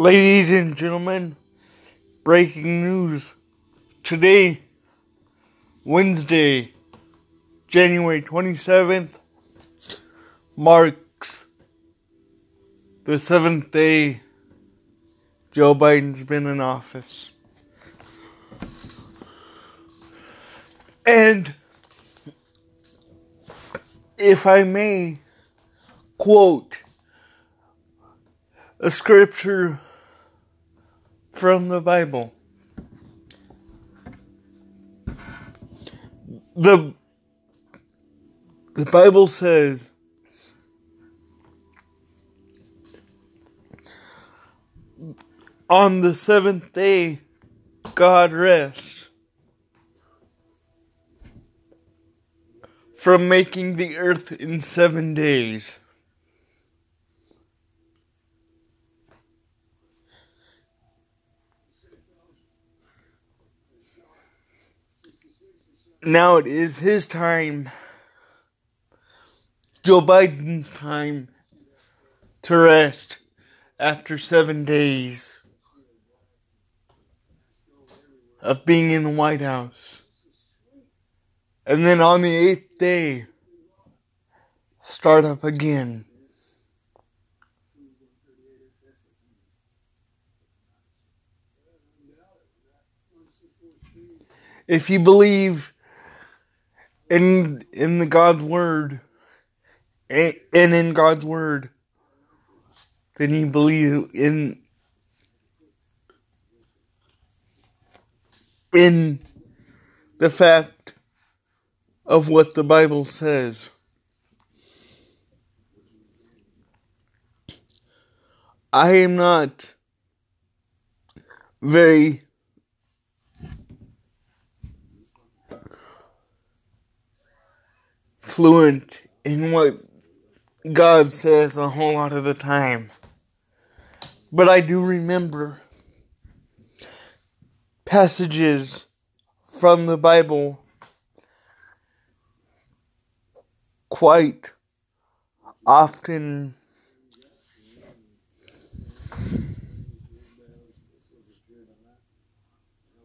Ladies and gentlemen, breaking news. Today, Wednesday, January 27th, marks the seventh day Joe Biden's been in office. And if I may quote a scripture from the Bible. The the Bible says on the seventh day God rests from making the earth in seven days. Now it is his time, Joe Biden's time, to rest after seven days of being in the White House. And then on the eighth day, start up again. If you believe in in the God's word and in God's word then you believe in in the fact of what the Bible says. I am not very fluent in what God says a whole lot of the time. But I do remember passages from the Bible quite often